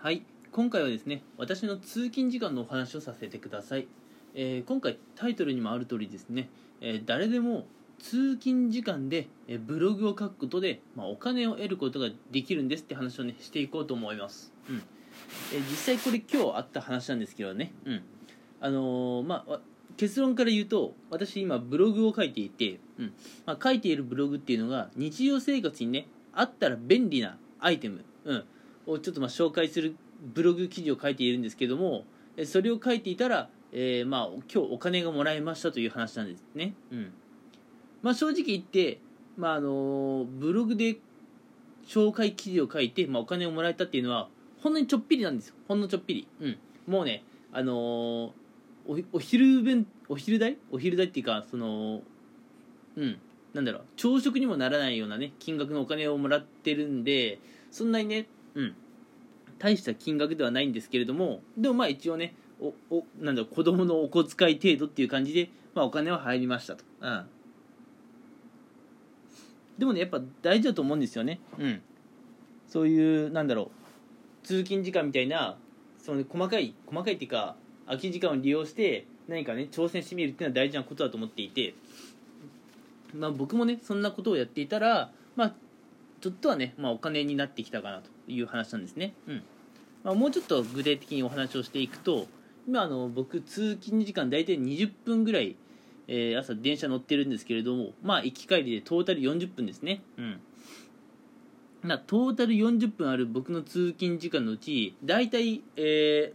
はい今回はですね私の通勤時間のお話をさせてください、えー今回タイトルにもある通りですね、えー誰でも通勤時間でブログを書くことで、まあ、お金を得ることができるんですって話をねしていこうと思います、うん。えー実際これ今日あった話なんですけどね、うん。あのまあ結論から言うと私今ブログを書いていて、うん。まあ、書いているブログっていうのが日常生活にねあったら便利なアイテム、うん、をちょっとまあ紹介するブログ記事を書いているんですけどもえそれを書いていたら、えーまあ、今日お金がもらえましたという話なんですね、うん。まあ、正直言って、まああのブログで紹介記事を書いて、まあ、お金をもらえたっていうのはほんのにちょっぴりなんですよ。ほんのちょっぴり、うん、もうねあのーおお昼弁お昼代？お昼代っていうかそのうん。なんだろう。朝食にもならないようなね金額のお金をもらってるんでそんなにねうん。大した金額ではないんですけれどもでもまあ一応ねおおなんだろう子供のお小遣い程度っていう感じで、まあ、お金は入りましたと、うん、でもねやっぱ大事だと思うんですよね。うん。そういうなんだろう通勤時間みたいなその、ね、細かい細かいっていうか空き時間を利用して何かね挑戦してみるっていうのは大事なことだと思っていて。まあ僕もねそんなことをやっていたらまあちょっとはね、まあ、お金になってきたかなという話なんですね、うん。まあ、もうちょっと具体的にお話をしていくと今あの僕通勤時間大体20分ぐらい、えー朝電車乗ってるんですけれどもまあ行き帰りでトータル40分ですね。うん。ま、トータル40分ある僕の通勤時間のうち大体え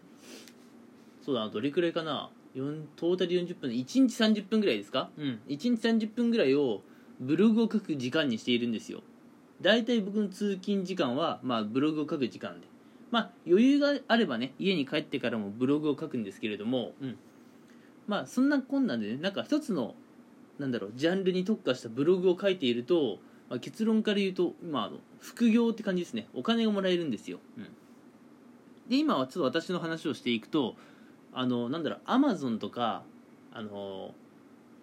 ー、そうだなどれくらいかな？4トータル40分1日30分ぐらいですか？うん。1日30分ぐらいをブログを書く時間にしているんですよ。大体僕の通勤時間は、まあ、ブログを書く時間で。まあ余裕があればね家に帰ってからもブログを書くんですけれども、うん、まあそんなこんなんでねなんか一つのなんだろうジャンルに特化したブログを書いていると、まあ、結論から言うと今あの副業って感じですね。お金がもらえるんですよ、うん、で今はちょっと私の話をしていくとあのなんだろうアマゾンとかあの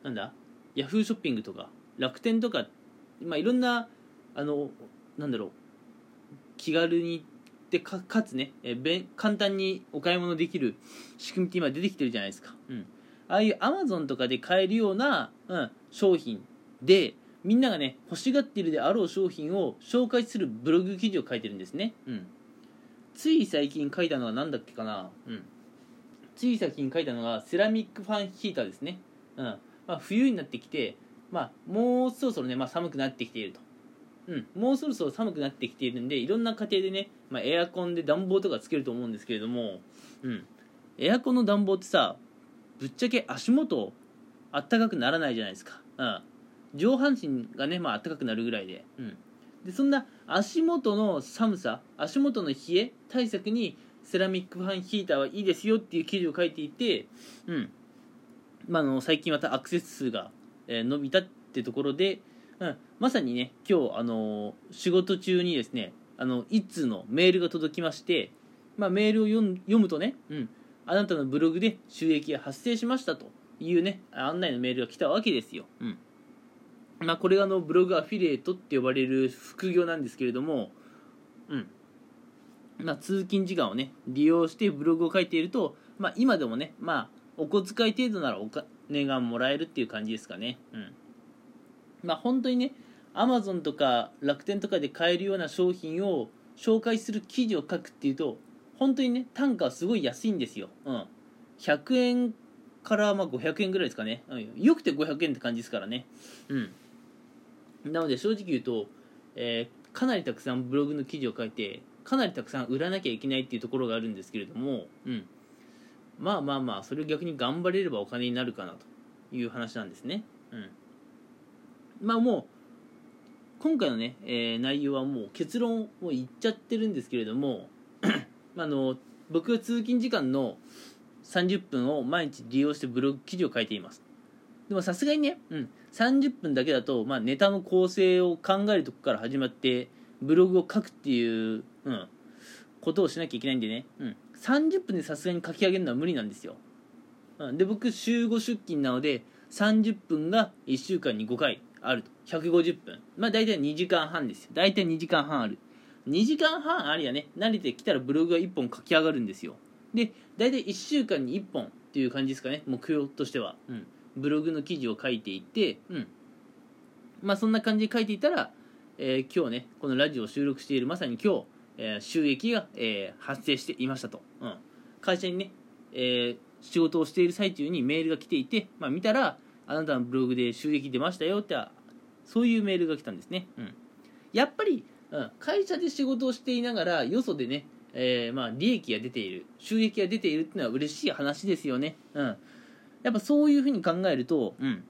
なんだヤフーショッピングとか楽天とか、まあ、いろんなあのなんだろう。気軽にでかかつねえべ簡単にお買い物できる仕組みって今出てきてるじゃないですか、うん、ああいうアマゾンとかで買えるような、うん、商品でみんながね欲しがっているであろう商品を紹介するブログ記事を書いてるんですね、うん、つい最近書いたのは何だっけかな、うん、つい最近書いたのがセラミックファンヒーターですね、うん。まあ、冬になってきて、まあ、もうそろそろね、まあ、寒くなってきていると。うん、もうそろそろ寒くなってきているんでいろんな家庭でね、まあ、エアコンで暖房とかつけると思うんですけれども、うん、エアコンの暖房ってさぶっちゃけ足元あったかくならないじゃないですか、うん、上半身がね、まあったかくなるぐらいで,、うん、でそんな足元の寒さ足元の冷え対策にセラミックファンヒーターはいいですよっていう記事を書いていて、うん。まあ、の最近またアクセス数が、え伸びたってところでうん、まさにね今日あの仕事中にですねあの一通のメールが届きまして、まあ、メールを読むとね、うん、あなたのブログで収益が発生しましたというね案内のメールが来たわけですよ、うん。まあ、これがあのブログアフィリエイトって呼ばれる副業なんですけれども、うん。まあ、通勤時間をね利用してブログを書いていると、まあ、今でもね、まあ、お小遣い程度ならお金がもらえるっていう感じですかね、うん。まあ本当にねアマゾンとか楽天とかで買えるような商品を紹介する記事を書くっていうと本当にね単価はすごい安いんですよ、うん、100円からまあ500円ぐらいですかね、うん、よくて500円って感じですからね。うん。なので正直言うと、えーかなりたくさんブログの記事を書いてかなりたくさん売らなきゃいけないっていうところがあるんですけれども、うん、まあまあまあそれを逆に頑張れればお金になるかなという話なんですね。うん。まあもう今回のね、えー内容はもう結論を言っちゃってるんですけれども あの僕が通勤時間の30分を毎日利用してブログ記事を書いています。でもさすがにね、うん、30分だけだと、まあ、ネタの構成を考えるとこから始まってブログを書くっていう、うん、ことをしなきゃいけないんでね、うん、30分でさすがに書き上げるのは無理なんですよ、うん、で僕週5出勤なので30分が1週間に5回。あると。150分。まあ大体2時間半ですよ。大体2時間半ある。2時間半ありゃね。慣れてきたらブログが1本書き上がるんですよ。で大体1週間に1本っていう感じですかね。目標としては、うん、ブログの記事を書いていって。うん。まあそんな感じで書いていたら、えー、今日ねこのラジオを収録しているまさに今日、えー、収益が、えー、発生していましたと、うん、会社にね、え仕事をしている最中にメールが来ていて、まあ、見たらあなたのブログで収益出ましたよってそういうメールが来たんですね、うん、やっぱり、うん、会社で仕事をしていながらよそでね、えー、まあ利益が出ている収益が出ているっていうのは嬉しい話ですよね、うん、やっぱそういうふうに考えると、うん。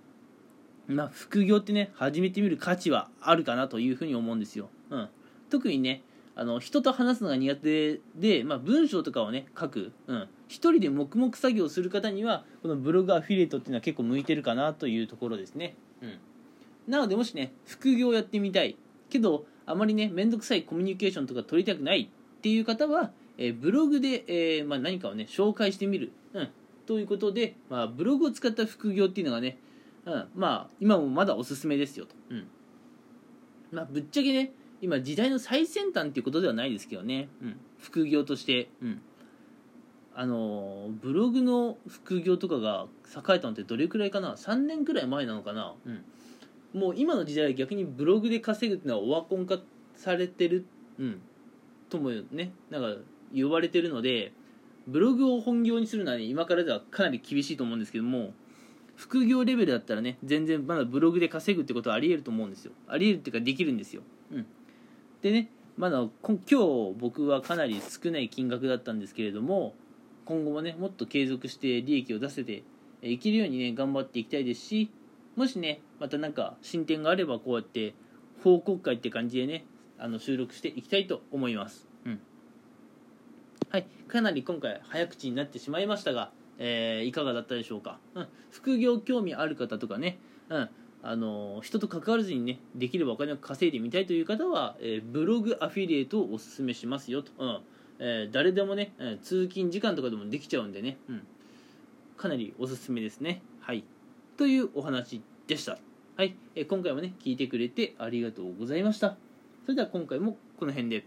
まあ、副業ってね始めてみる価値はあるかなというふうに思うんですよ、うん、特にねあの人と話すのが苦手で、まあ、文章とかをね書く、うん、一人で黙々作業する方にはこのブログアフィリエイトっていうのは結構向いてるかなというところですね、うん、なのでもしね副業やってみたい。けどあまりね面倒くさいコミュニケーションとか取りたくないっていう方は、えー、ブログで、えー、まあ、何かをね紹介してみる、うん、ということで、まあ、ブログを使った副業っていうのがね、うん、まあ今もまだおすすめですよと、うん。まあ、ぶっちゃけね今時代の最先端っていうことではないですけどね、うん、副業として、うん、あのブログの副業とかが栄えたのってどれくらいかな？3年くらい前なのかな、うん、もう今の時代は逆にブログで稼ぐっていうのはオワコン化されてる、うん、ともねなんか言われてるのでブログを本業にするのは、ね、今からではかなり厳しいと思うんですけども副業レベルだったらね全然まだブログで稼ぐってことはありえると思うんですよ。ありえるっていうかできるんですよ、うん、でねまだ今日僕はかなり少ない金額だったんですけれども今後もねもっと継続して利益を出せていけるようにね頑張っていきたいですしもしねまた何か進展があればこうやって報告会って感じでねあの収録していきたいと思います。うん。はい。かなり今回早口になってしまいましたが、えー、いかがだったでしょうか、うん、副業興味ある方とかね、うん。あの人と関わらずにねできればお金を稼いでみたいという方は、えー、ブログアフィリエイトをおすすめしますよと、うん。えー、誰でもね、え通勤時間とかでもできちゃうんでね、うん、かなりおすすめですね。はい。というお話でした。はい、えー、今回もね聞いてくれてありがとうございました。それでは今回もこの辺で。